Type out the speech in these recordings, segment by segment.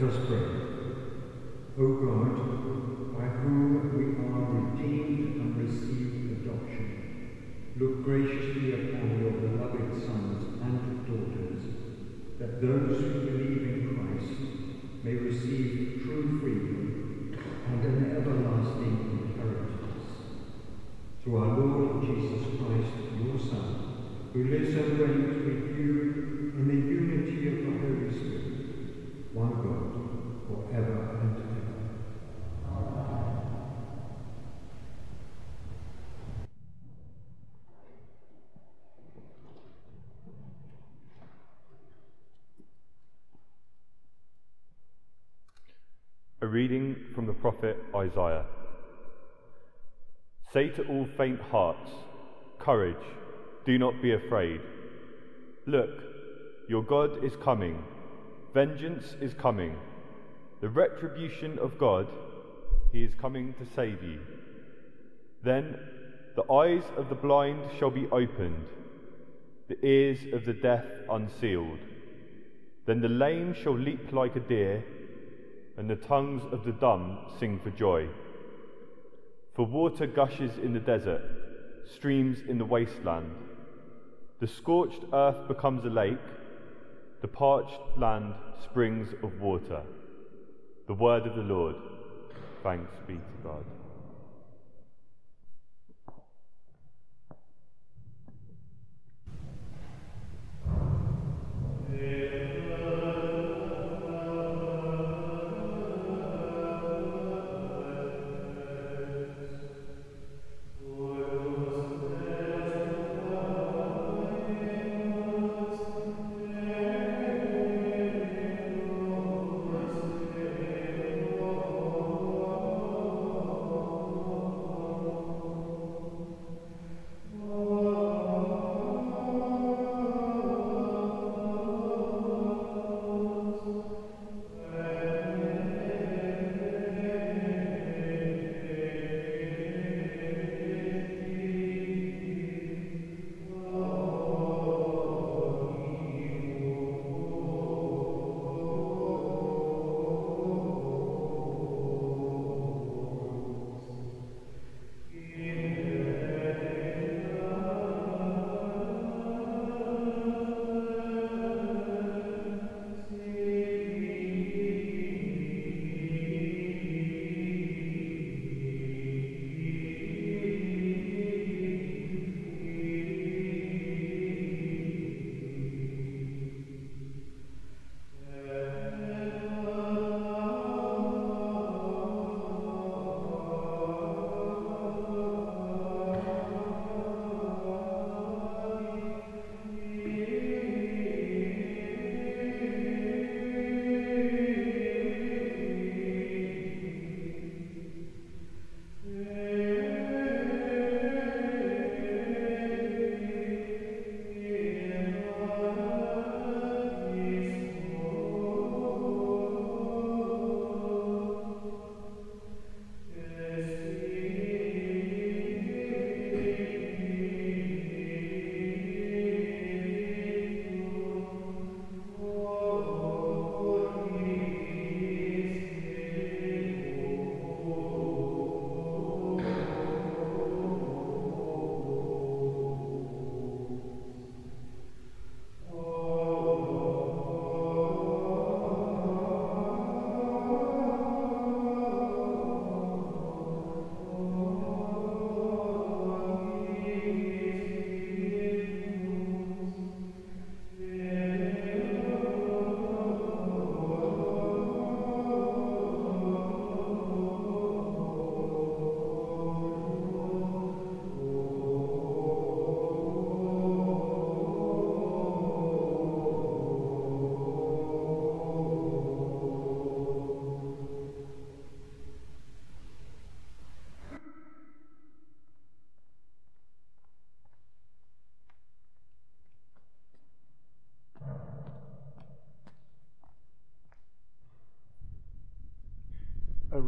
just pray. Isaiah. Say to all faint hearts, Courage, do not be afraid. Look, your God is coming, vengeance is coming, the retribution of God, he is coming to save you. Then the eyes of the blind shall be opened, the ears of the deaf unsealed. Then the lame shall leap like a deer and the tongues of the dumb sing for joy. For water gushes in the desert, streams in the wasteland. The scorched earth becomes a lake, the parched land springs of water. The word of the Lord. Thanks be to God. A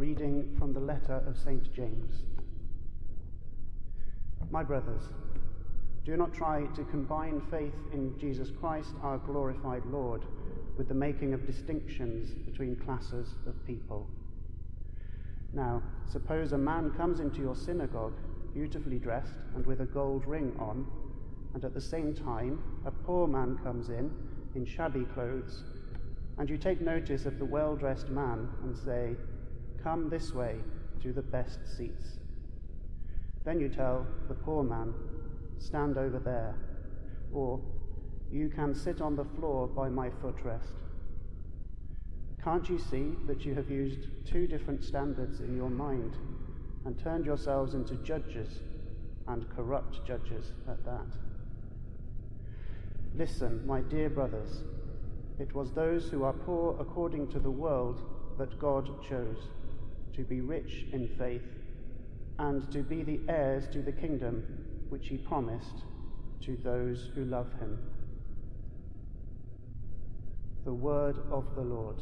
reading from the letter of St. James. My brothers, do not try to combine faith in Jesus Christ, our glorified Lord, with the making of distinctions between classes of people. Now, suppose a man comes into your synagogue, beautifully dressed and with a gold ring on, and at the same time a poor man comes in, in shabby clothes, and you take notice of the well dressed man and say, Come this way to the best seats. Then you tell the poor man, Stand over there, or You can sit on the floor by my footrest. Can't you see that you have used two different standards in your mind and turned yourselves into judges and corrupt judges at that? Listen, my dear brothers, it was those who are poor according to the world that God chose to be rich in faith and to be the heirs to the kingdom which he promised to those who love him. The word of the Lord.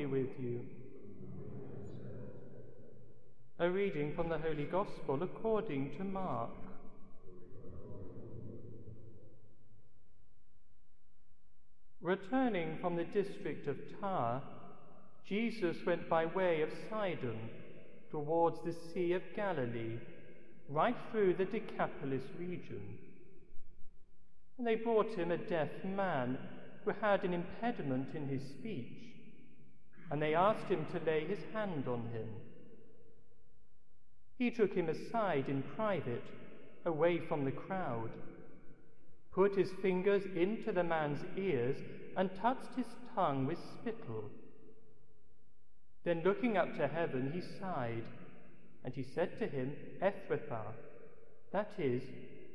Be with you. A reading from the Holy Gospel according to Mark. Returning from the district of Tyre, Jesus went by way of Sidon towards the Sea of Galilee, right through the Decapolis region. And they brought him a deaf man who had an impediment in his speech and they asked him to lay his hand on him. He took him aside in private, away from the crowd, put his fingers into the man's ears, and touched his tongue with spittle. Then, looking up to heaven, he sighed, and he said to him, Ephphatha, that is,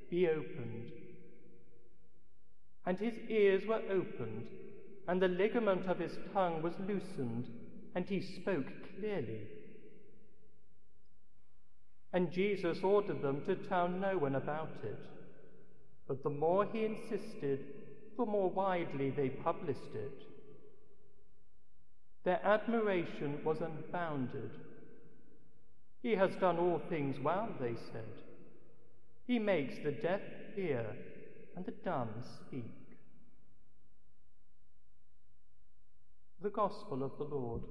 be opened. And his ears were opened and the ligament of his tongue was loosened, and he spoke clearly. And Jesus ordered them to tell no one about it. But the more he insisted, the more widely they published it. Their admiration was unbounded. He has done all things well, they said. He makes the deaf hear and the dumb speak. The Gospel of the Lord.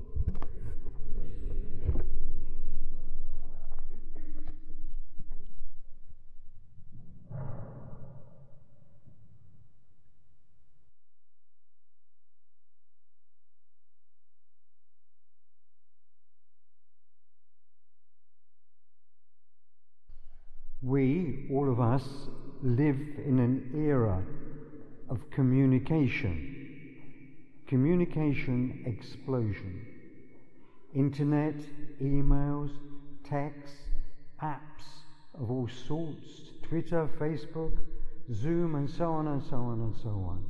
We, all of us, live in an era of communication, communication explosion. Internet, emails, texts, apps of all sorts, Twitter, Facebook, Zoom, and so on and so on and so on.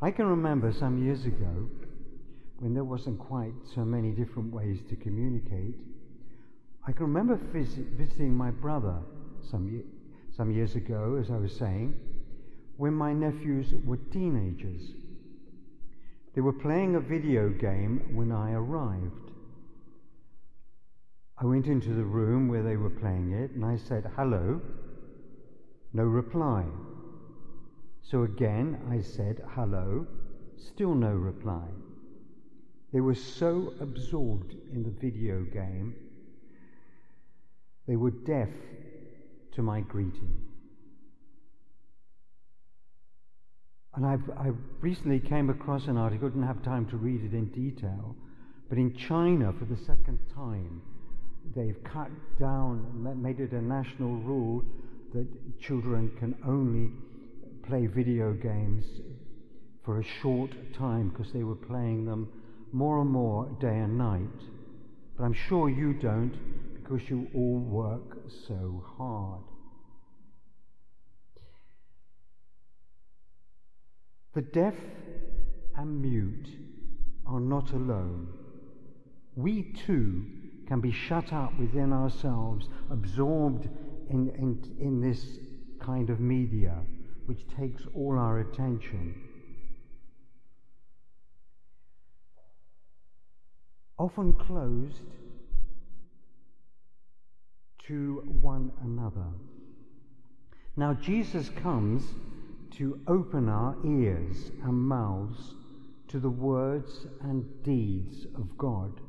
I can remember some years ago when there wasn't quite so many different ways to communicate. I can remember visit, visiting my brother some, some years ago, as I was saying, when my nephews were teenagers. They were playing a video game when I arrived. I went into the room where they were playing it and I said, Hello. No reply. So again I said, Hello. Still no reply. They were so absorbed in the video game, they were deaf to my greeting. And I've, I recently came across an article, didn't have time to read it in detail, but in China, for the second time, they've cut down, made it a national rule that children can only play video games for a short time because they were playing them more and more day and night. But I'm sure you don't because you all work so hard. The deaf and mute are not alone. We too can be shut up within ourselves, absorbed in, in, in this kind of media, which takes all our attention. Often closed to one another. Now, Jesus comes to open our ears and mouths to the words and deeds of God,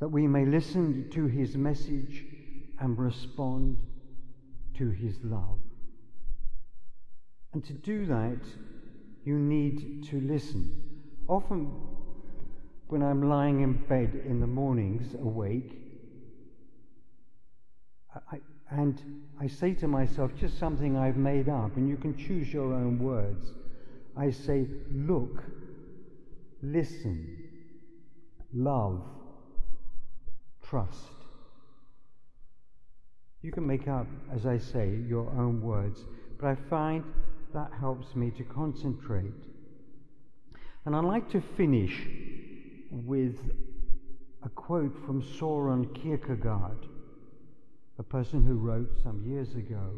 that we may listen to his message and respond to his love. And to do that, you need to listen. Often, when I'm lying in bed in the mornings awake, I, and I say to myself, just something I've made up, and you can choose your own words. I say, look, listen, love, trust. You can make up, as I say, your own words, but I find that helps me to concentrate. And I'd like to finish with a quote from Soren Kierkegaard a person who wrote some years ago.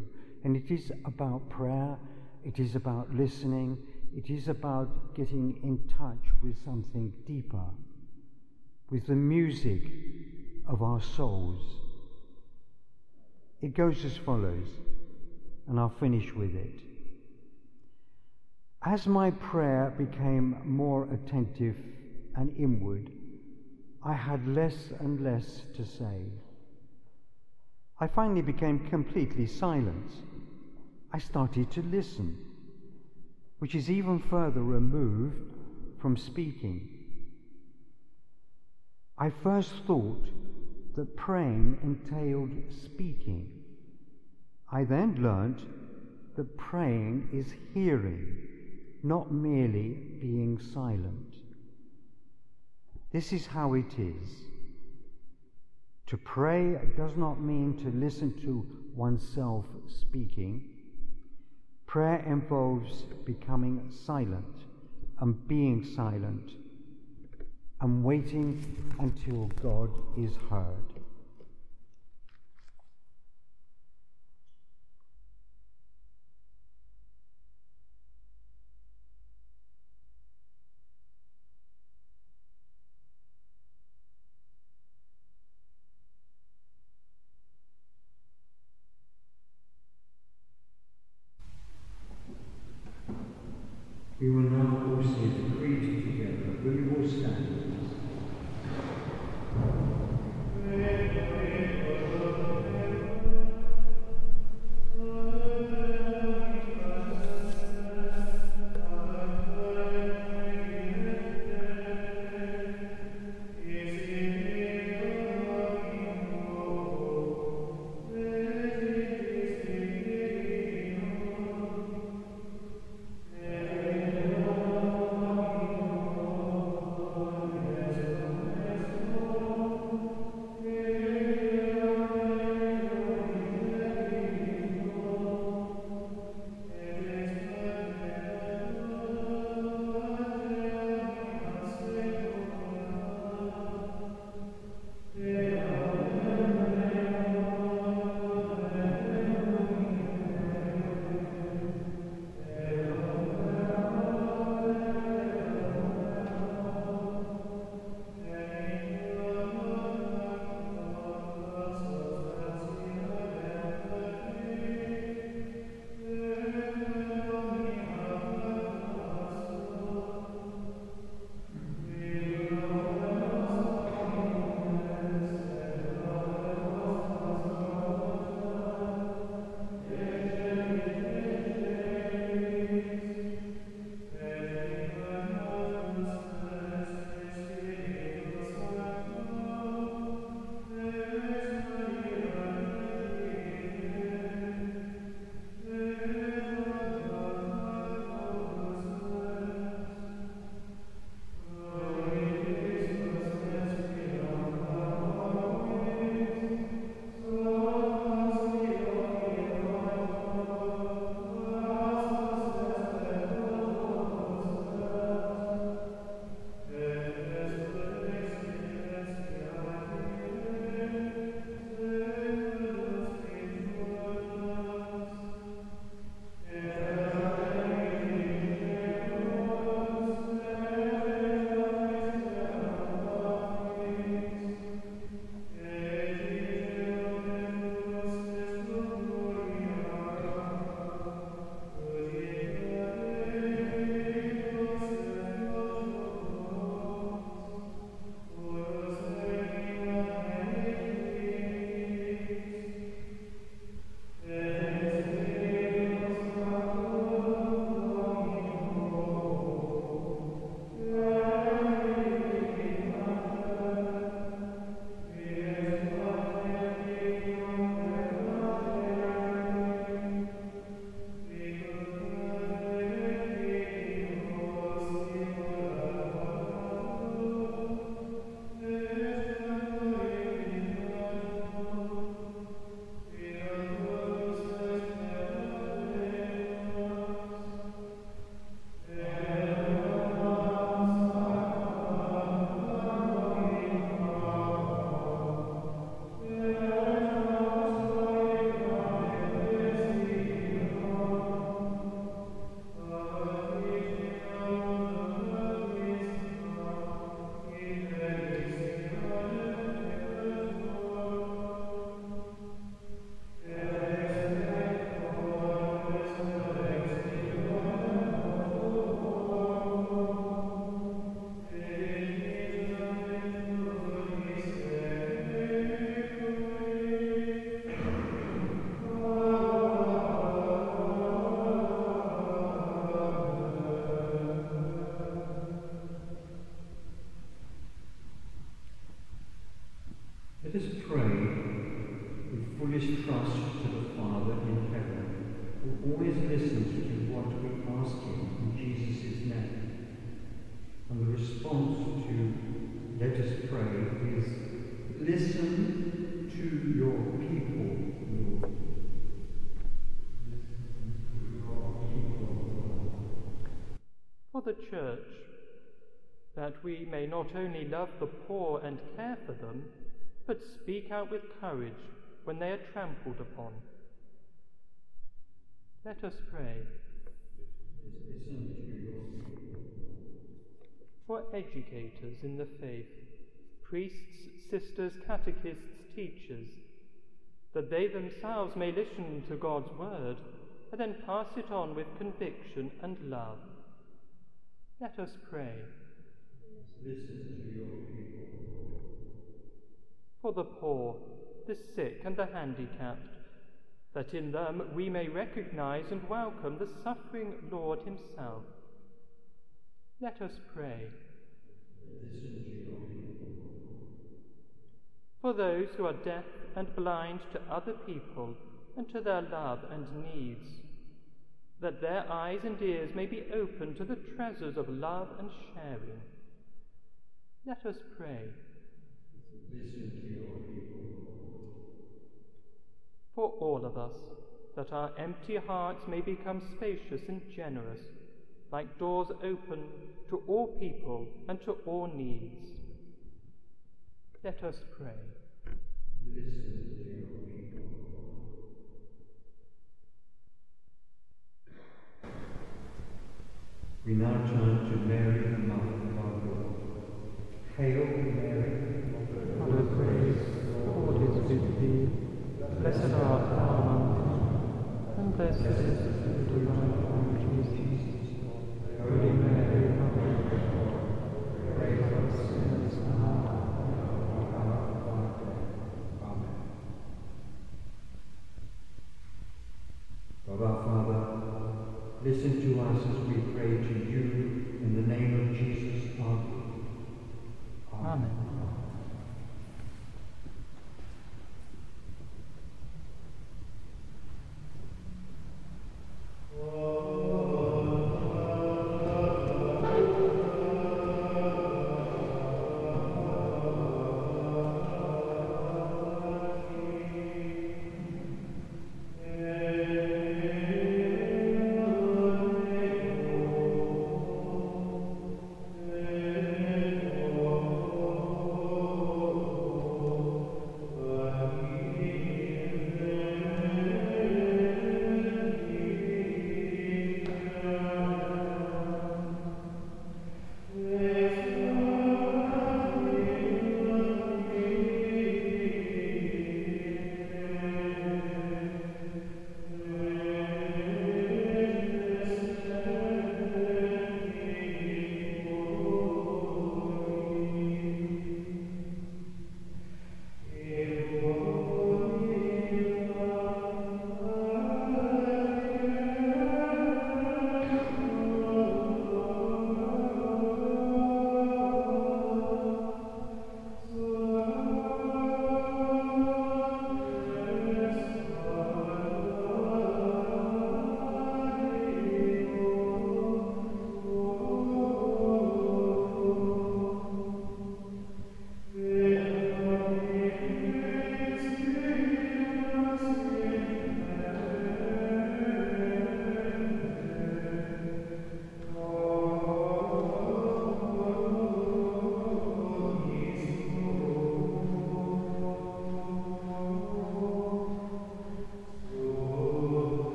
And it is about prayer, it is about listening, it is about getting in touch with something deeper, with the music of our souls. It goes as follows, and I'll finish with it. As my prayer became more attentive and inward, I had less and less to say. I finally became completely silent. I started to listen, which is even further removed from speaking. I first thought that praying entailed speaking. I then learnt that praying is hearing, not merely being silent. This is how it is. To pray does not mean to listen to oneself speaking. Prayer involves becoming silent and being silent and waiting until God is heard. Church, that we may not only love the poor and care for them, but speak out with courage when they are trampled upon. Let us pray. For educators in the faith, priests, sisters, catechists, teachers, that they themselves may listen to God's word and then pass it on with conviction and love. Let us pray. Listen to your people. For the poor, the sick, and the handicapped, that in them we may recognize and welcome the suffering Lord Himself. Let us pray. Listen to your people. For those who are deaf and blind to other people and to their love and needs, that their eyes and ears may be open to the treasures of love and sharing. Let us pray. For all of us, that our empty hearts may become spacious and generous, like doors open to all people and to all needs. Let us pray. Listen to your people. We now turn to Mary, the Mother of our Lord. Hail, Mary, Full of grace, the Lord is with thee. Blessed art thou among women, and blessed is the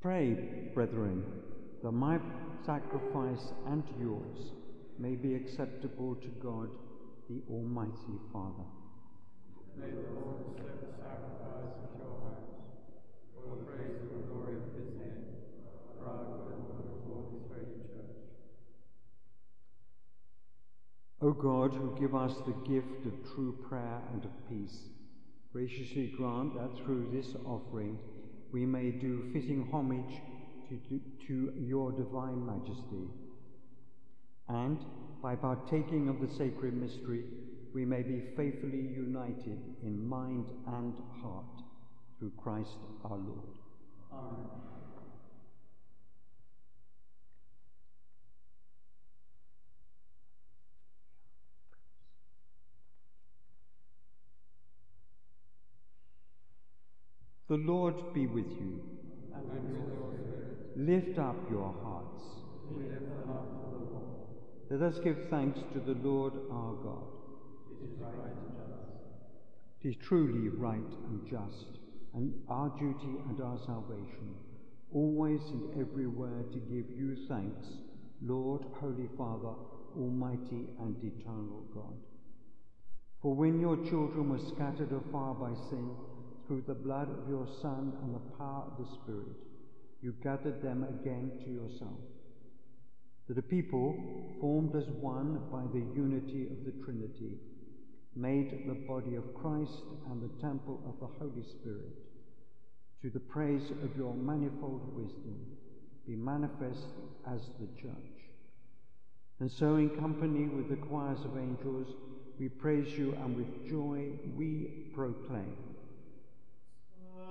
Pray, brethren, that my sacrifice and yours may be acceptable to God, the Almighty Father. May the Lord accept the sacrifice at your hands for the praise and glory of his name, for our good and for his holy church. O God, who give us the gift of true prayer and of peace, graciously grant that through this offering we may do fitting homage to, to your divine majesty. And by partaking of the sacred mystery, we may be faithfully united in mind and heart through Christ our Lord. Amen. The Lord be with you. Lift up your hearts. up. Let us give thanks to the Lord our God. It is right and just. It is truly right and just, and our duty and our salvation, always and everywhere to give you thanks, Lord, Holy Father, Almighty and eternal God. For when your children were scattered afar by sin, through the blood of your Son and the power of the Spirit, you gathered them again to yourself. That a people, formed as one by the unity of the Trinity, made the body of Christ and the temple of the Holy Spirit, to the praise of your manifold wisdom, be manifest as the church. And so, in company with the choirs of angels, we praise you and with joy we proclaim.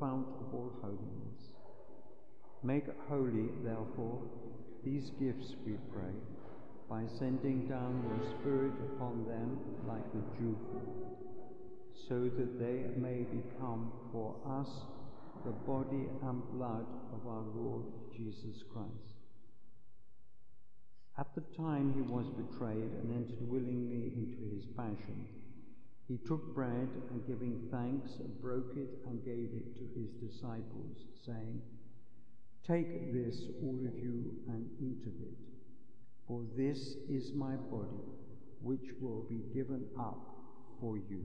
fount of all holiness. Make holy, therefore, these gifts, we pray, by sending down your Spirit upon them like the dewfall, so that they may become for us the body and blood of our Lord Jesus Christ. At the time he was betrayed and entered willingly into his passion, he took bread and giving thanks, broke it and gave it to his disciples, saying, Take this, all of you, and eat of it, for this is my body, which will be given up for you.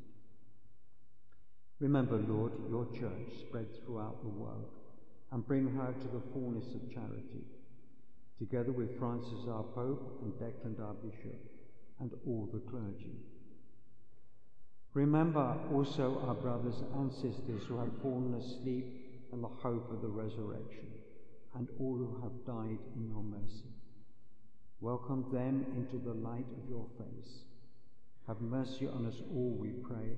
Remember, Lord, your church spread throughout the world and bring her to the fullness of charity, together with Francis our Pope and Declan our Bishop and all the clergy. Remember also our brothers and sisters who have fallen asleep in the hope of the resurrection and all who have died in your mercy. Welcome them into the light of your face. Have mercy on us all, we pray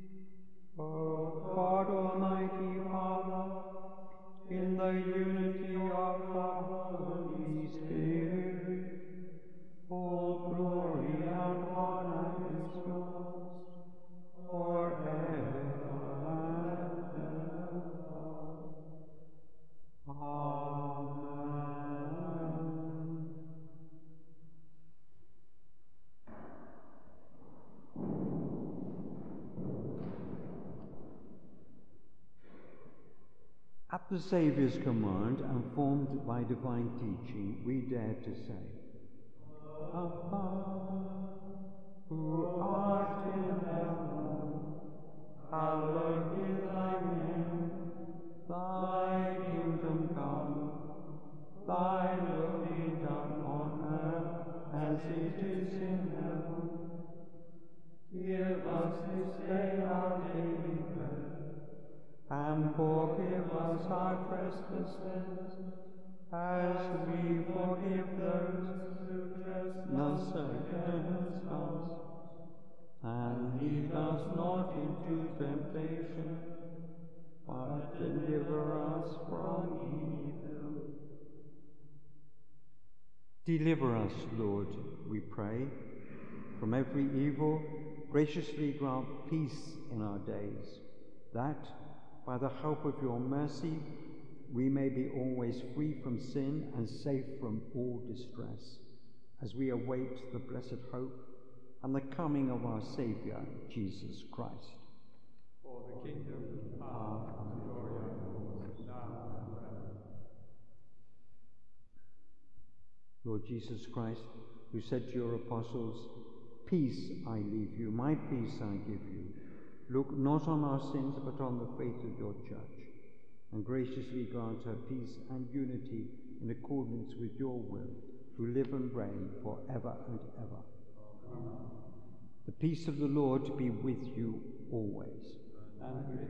O God Almighty Father, in the unity of the the Saviour's command and formed by divine teaching, we dare to say, into temptation, but deliver us from evil. Deliver us, Lord, we pray, from every evil. Graciously grant peace in our days, that, by the help of your mercy, we may be always free from sin and safe from all distress, as we await the blessed hope and the coming of our Saviour, Jesus Christ. For the kingdom, power, and glory are yours, now and forever. Lord Jesus Christ, who said to your apostles, Peace I leave you, my peace I give you. Look not on our sins, but on the faith of your church, and graciously grant her peace and unity in accordance with your will, who live and reign for ever and ever. The peace of the Lord be with you always. And with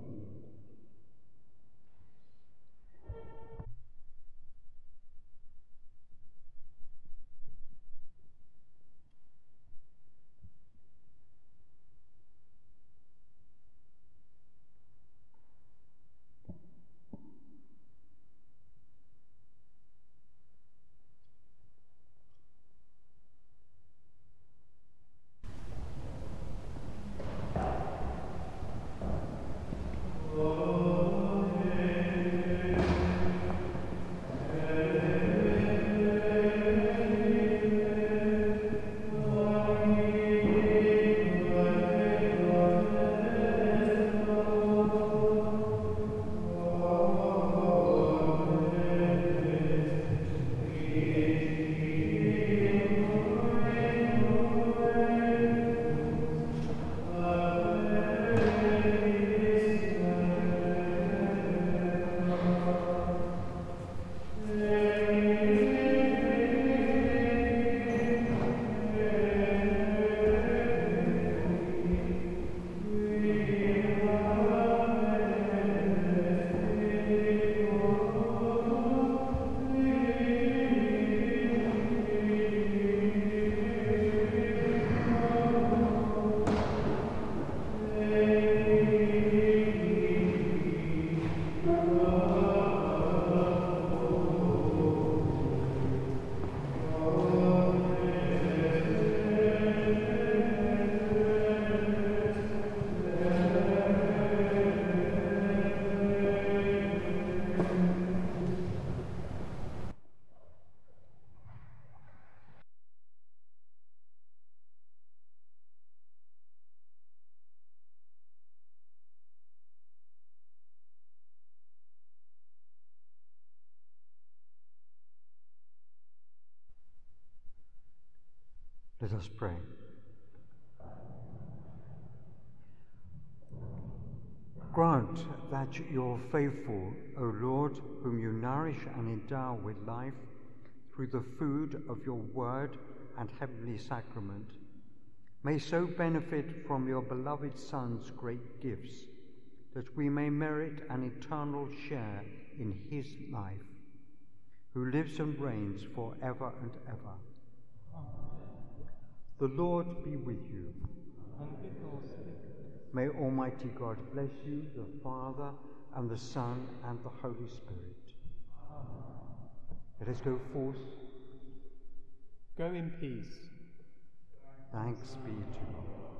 Let us pray. Grant that your faithful, O Lord, whom you nourish and endow with life through the food of your word and heavenly sacrament, may so benefit from your beloved Son's great gifts that we may merit an eternal share in his life, who lives and reigns for ever and ever. The Lord be with you. May Almighty God bless you, the Father, and the Son, and the Holy Spirit. Let us go forth. Go in peace. Thanks be to God.